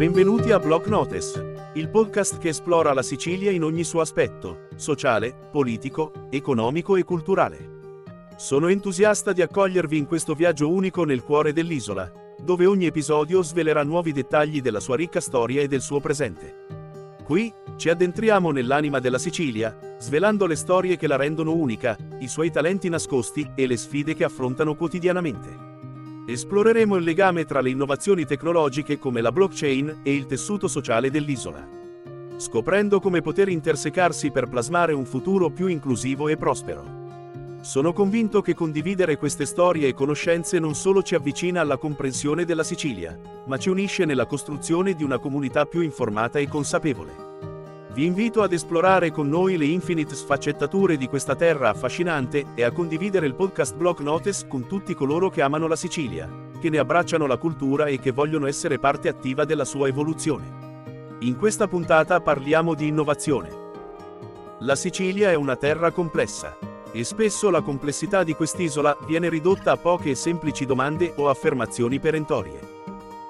Benvenuti a Block Notice, il podcast che esplora la Sicilia in ogni suo aspetto, sociale, politico, economico e culturale. Sono entusiasta di accogliervi in questo viaggio unico nel cuore dell'isola, dove ogni episodio svelerà nuovi dettagli della sua ricca storia e del suo presente. Qui, ci addentriamo nell'anima della Sicilia, svelando le storie che la rendono unica, i suoi talenti nascosti e le sfide che affrontano quotidianamente. Esploreremo il legame tra le innovazioni tecnologiche come la blockchain e il tessuto sociale dell'isola. Scoprendo come poter intersecarsi per plasmare un futuro più inclusivo e prospero. Sono convinto che condividere queste storie e conoscenze non solo ci avvicina alla comprensione della Sicilia, ma ci unisce nella costruzione di una comunità più informata e consapevole. Vi invito ad esplorare con noi le infinite sfaccettature di questa terra affascinante e a condividere il podcast Block Notice con tutti coloro che amano la Sicilia, che ne abbracciano la cultura e che vogliono essere parte attiva della sua evoluzione. In questa puntata parliamo di innovazione. La Sicilia è una terra complessa e spesso la complessità di quest'isola viene ridotta a poche e semplici domande o affermazioni perentorie.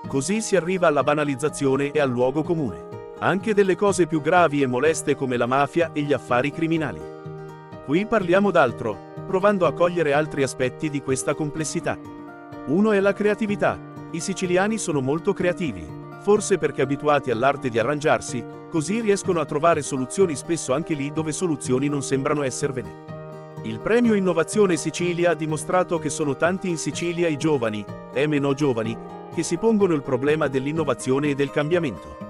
Così si arriva alla banalizzazione e al luogo comune, anche delle cose più gravi e moleste come la mafia e gli affari criminali. Qui parliamo d'altro, provando a cogliere altri aspetti di questa complessità. Uno è la creatività. I siciliani sono molto creativi, forse perché abituati all'arte di arrangiarsi, così riescono a trovare soluzioni spesso anche lì dove soluzioni non sembrano esservene. Il premio Innovazione Sicilia ha dimostrato che sono tanti in Sicilia i giovani, e meno giovani, che si pongono il problema dell'innovazione e del cambiamento.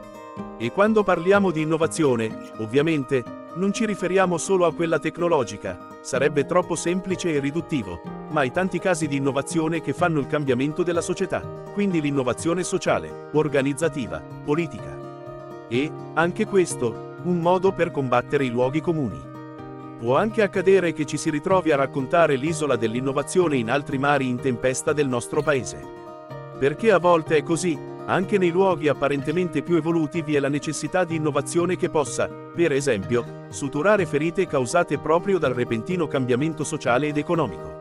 E quando parliamo di innovazione, ovviamente, non ci riferiamo solo a quella tecnologica, sarebbe troppo semplice e riduttivo, ma ai tanti casi di innovazione che fanno il cambiamento della società, quindi l'innovazione sociale, organizzativa, politica. E, anche questo, un modo per combattere i luoghi comuni. Può anche accadere che ci si ritrovi a raccontare l'isola dell'innovazione in altri mari in tempesta del nostro paese. Perché a volte è così, anche nei luoghi apparentemente più evoluti vi è la necessità di innovazione che possa, per esempio, suturare ferite causate proprio dal repentino cambiamento sociale ed economico.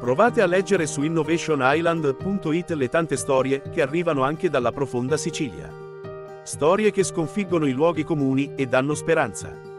Provate a leggere su innovationisland.it le tante storie che arrivano anche dalla profonda Sicilia. Storie che sconfiggono i luoghi comuni e danno speranza.